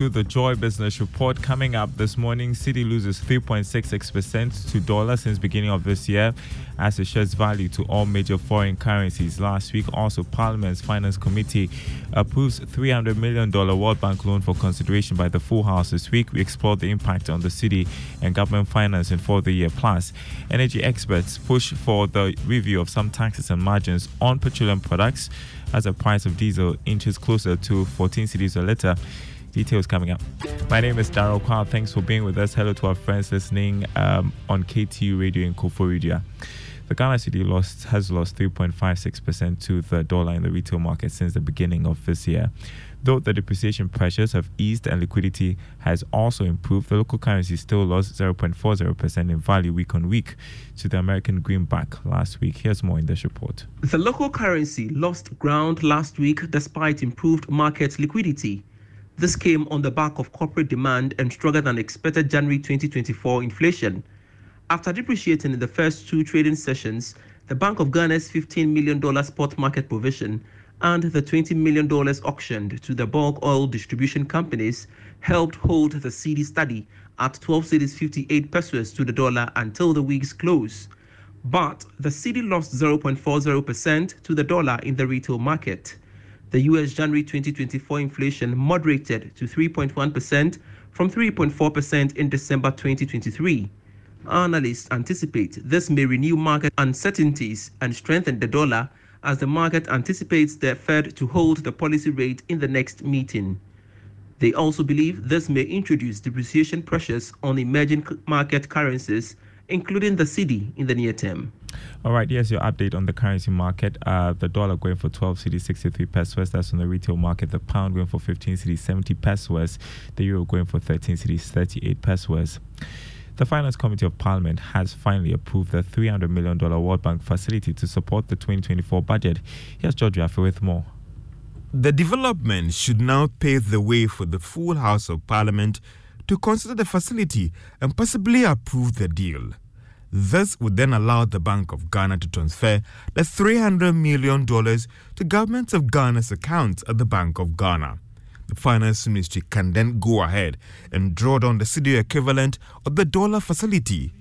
the Joy Business Report coming up this morning. Cedi loses 3.66% to dollar since beginning of this year as it shares value to all major foreign currencies. Last week, also Parliament's Finance Committee approves $300 million World Bank loan for consideration by the full House this week. We explored the impact on the cedi and government finance for the year. Plus, energy experts push for the review of some taxes and margins on petroleum products as the price of diesel inches closer to 14 cedis a litre. Details coming up. My name is Daryl Kwao. Thanks for being with us. Hello to our friends listening um, on KTU Radio in Koforidua. The Ghana cedi lost has lost 3.56% to the dollar in the retail market since the beginning of this year. Though the depreciation pressures have eased and liquidity has also improved, the local currency still lost 0.40% in value week on week to the American greenback last week. Here's more in this report. The local currency lost ground last week despite improved market liquidity. This came on the back of corporate demand and stronger than expected January 2024 inflation. After depreciating in the first two trading sessions, the Bank of Ghana's $15 million spot market provision and the $20 million auctioned to the bulk oil distribution companies helped hold the cedi steady at 12 cedis 58 pesewas to the dollar until the week's close. But the cedi lost 0.40% to the dollar in the retail market the US January 2024 inflation moderated to 3.1% from 3.4% in December 2023. Analysts anticipate this may renew market uncertainties and strengthen the dollar as the market anticipates the Fed to hold the policy rate in the next meeting. They also believe this may introduce depreciation pressures on emerging market currencies including the cedi in the near term. All right, here's your update on the currency market. Uh, the dollar going for 12 cedis 63 pesewas. That's on the retail market. The pound going for 15 cedis 70 pesewas. The euro going for 13 cedis 38 pesewas. The Finance Committee of Parliament has finally approved the $300 million World Bank facility to support the 2024 budget. Here's George Jaffe with more. The development should now pave the way for the full House of Parliament to consider the facility and possibly approve the deal. This would then allow the Bank of Ghana to transfer the $300 million to government of Ghana's accounts at the Bank of Ghana. The Finance Ministry can then go ahead and draw down the cedi equivalent of the dollar facility.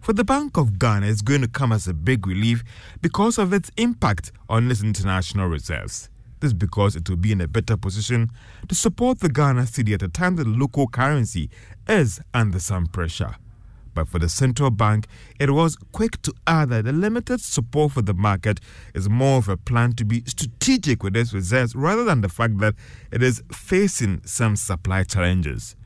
For the Bank of Ghana, it's going to come as a big relief because of its impact on its international reserves. This is because it will be in a better position to support the Ghana cedi at a time that the local currency is under some pressure. But for the central bank, it was quick to add that the limited support for the market is more of a plan to be strategic with its reserves rather than the fact that it is facing some supply challenges.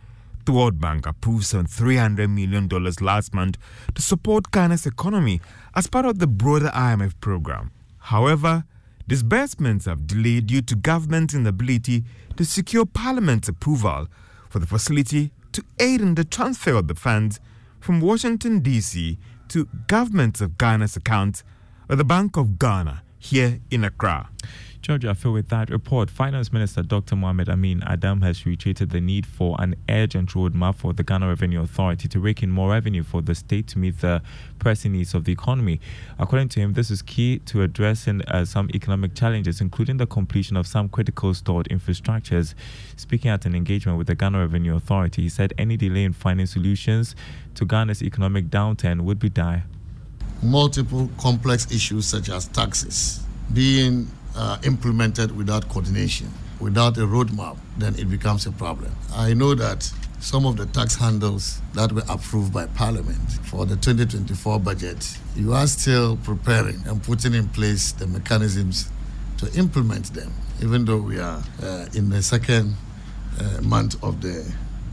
The World Bank approved some $300 million last month to support Ghana's economy as part of the broader IMF program. However, Disbursements have delayed due to government's inability to secure Parliament's approval for the facility to aid in the transfer of the funds from Washington, D.C. to Government of Ghana's account at the Bank of Ghana here in Accra. Georgia, feel with that report, Finance Minister Dr. Mohamed Amin Adam has reiterated the need for an urgent roadmap for the Ghana Revenue Authority to rake in more revenue for the state to meet the pressing needs of the economy. According to him, this is key to addressing uh, some economic challenges, including the completion of some critical stored infrastructures. Speaking at an engagement with the Ghana Revenue Authority, he said any delay in finding solutions to Ghana's economic downturn would be dire. Multiple complex issues such as taxes being uh, implemented without coordination, without a roadmap, then it becomes a problem. I know that some of the tax handles that were approved by Parliament for the 2024 budget, you are still preparing and putting in place the mechanisms to implement them, even though we are uh, in the second uh, month of the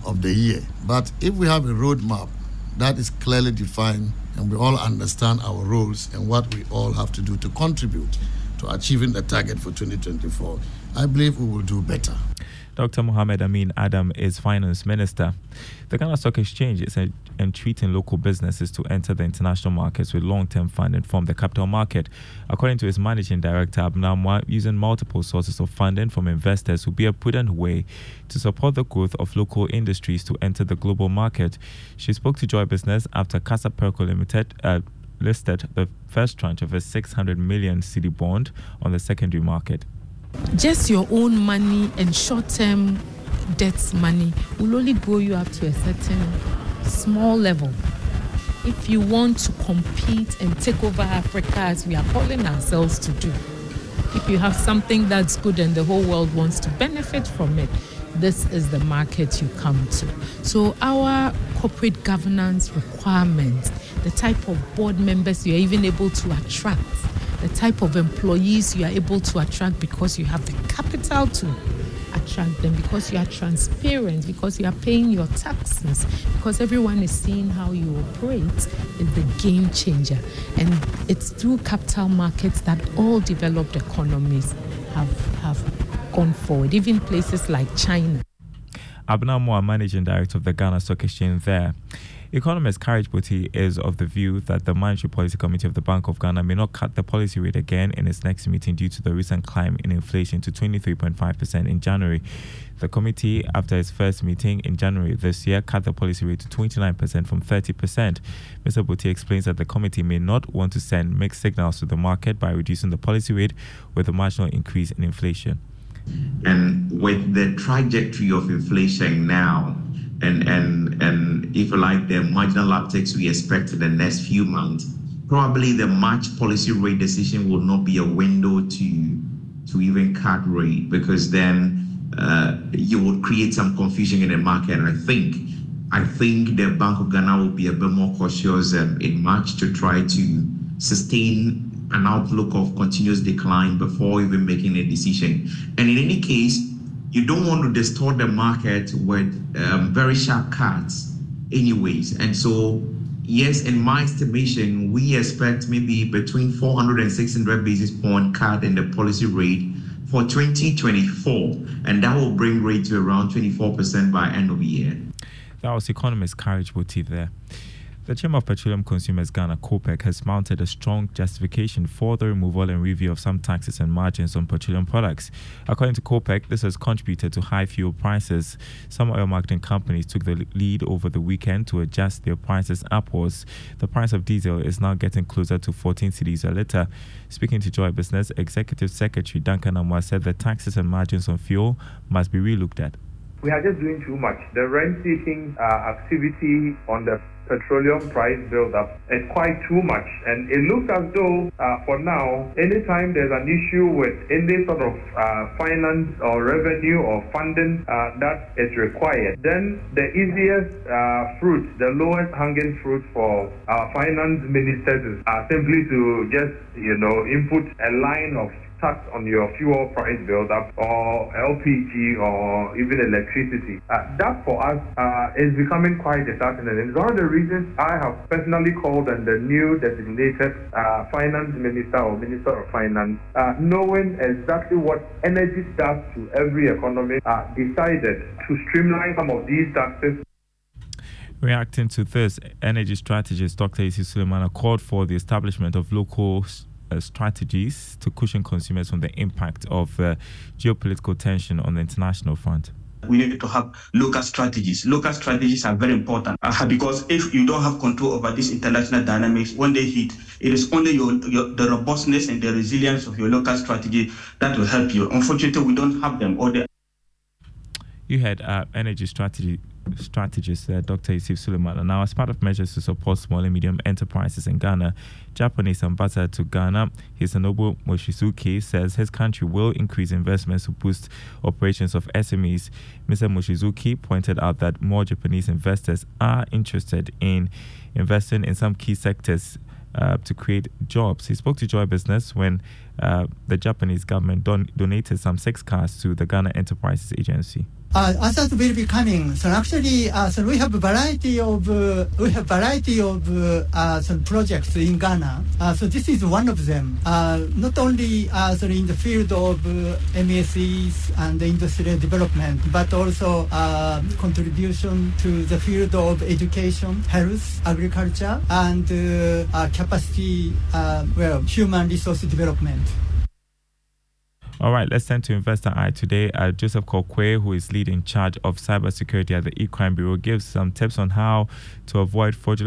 of the year. But if we have a roadmap that is clearly defined and we all understand our roles and what we all have to do to contribute to achieving the target for 2024, I believe we will do better. Dr. Mohamed Amin Adam is Finance Minister. The Ghana Stock Exchange is entreating local businesses to enter the international markets with long term funding from the capital market. According to its managing director, Abena Amoah, using multiple sources of funding from investors would be a prudent way to support the growth of local industries to enter the global market. She spoke to Joy Business after Kasapreko Limited. Uh, listed the first tranche of a 600 million cedi bond on the secondary market. Just your own money and short term debt money will only grow you up to a certain small level. If you want to compete and take over Africa as we are calling ourselves to do, if you have something that's good and the whole world wants to benefit from it, this is the market you come to. So, our corporate governance requirements, the type of board members you're even able to attract, the type of employees you are able to attract because you have the capital to attract them because you are transparent, because you are paying your taxes, because everyone is seeing how you operate is the game changer. And it's through capital markets that all developed economies have, have gone forward, even places like China. Abena Amoah, Managing Director of the Ghana Stock Exchange there. Economist Courage Botie is of the view that the Monetary Policy Committee of the Bank of Ghana may not cut the policy rate again in its next meeting due to the recent climb in inflation to 23.5% in January. The committee, after its first meeting in January this year, cut the policy rate to 29% from 30%. Mr. Botie explains that the committee may not want to send mixed signals to the market by reducing the policy rate with a marginal increase in inflation. And with the trajectory of inflation now, and and and if you like the marginal upticks we expect in the next few months, probably the March policy rate decision will not be a window to to even cut rate because then uh, you would create some confusion in the market. And I think I think the Bank of Ghana will be a bit more cautious um, in March to try to sustain an outlook of continuous decline before even making a decision. And in any case, you don't want to distort the market with um, very sharp cuts, anyways. And so, yes, in my estimation, we expect maybe between 400 and 600 basis point cut in the policy rate for 2024, and that will bring rate to around 24% by end of year. That was economist Courage Botie there. The Chamber of Petroleum Consumers Ghana COPEC has mounted a strong justification for the removal and review of some taxes and margins on petroleum products. According to COPEC, this has contributed to high fuel prices. Some oil marketing companies took the lead over the weekend to adjust their prices upwards. The price of diesel is now getting closer to 14 cedis a litre. Speaking to Joy Business, Executive Secretary Duncan Amoah said the taxes and margins on fuel must be relooked at. We are just doing too much. The rent seeking uh, activity on the petroleum price build-up is quite too much. And it looks as though, uh, for now, anytime there's an issue with any sort of uh, finance or revenue or funding uh, that is required, then the easiest uh, fruit, the lowest hanging fruit for our finance ministers is uh, simply to just, you know, input a line of tax on your fuel price build-up or LPG or even electricity. Uh, that for us uh, is becoming quite disheartening. And it's one of the reasons I have personally called on the new designated uh, finance minister or minister of finance, uh, knowing exactly what energy does to every economy, uh, decided to streamline some of these taxes Reacting to this, energy strategist Dr. Yusuf Suleiman called for the establishment of local uh, strategies to cushion consumers from the impact of uh, geopolitical tension on the international front? We need to have local strategies. Local strategies are very important uh, because if you don't have control over these international dynamics, when they hit, it is only your, your, the robustness and the resilience of your local strategy that will help you. Unfortunately, we don't have them. Or they you had uh, energy strategy strategist uh, Dr. Yusuf Suleiman. Now, as part of measures to support small and medium enterprises in Ghana, Japanese ambassador to Ghana, Hisanobu Mochizuki, says his country will increase investments to boost operations of SMEs. Mr. Mochizuki pointed out that more Japanese investors are interested in investing in some key sectors uh, to create jobs. He spoke to Joy Business when uh, the Japanese government don- donated some six cars to the Ghana Enterprises Agency uh, others will be coming. So actually, uh, so we have a variety of uh, we have variety of uh, some projects in Ghana. Uh, so this is one of them. Uh, not only uh, so in the field of MESEs and industrial development, but also contribution to the field of education, health, agriculture, and capacity, well, human resource development. All right, let's turn to Investor Eye today. Uh, Joseph Kokwe, who is lead in charge of cybersecurity at the E-Crime Bureau, gives some tips on how to avoid fraudulent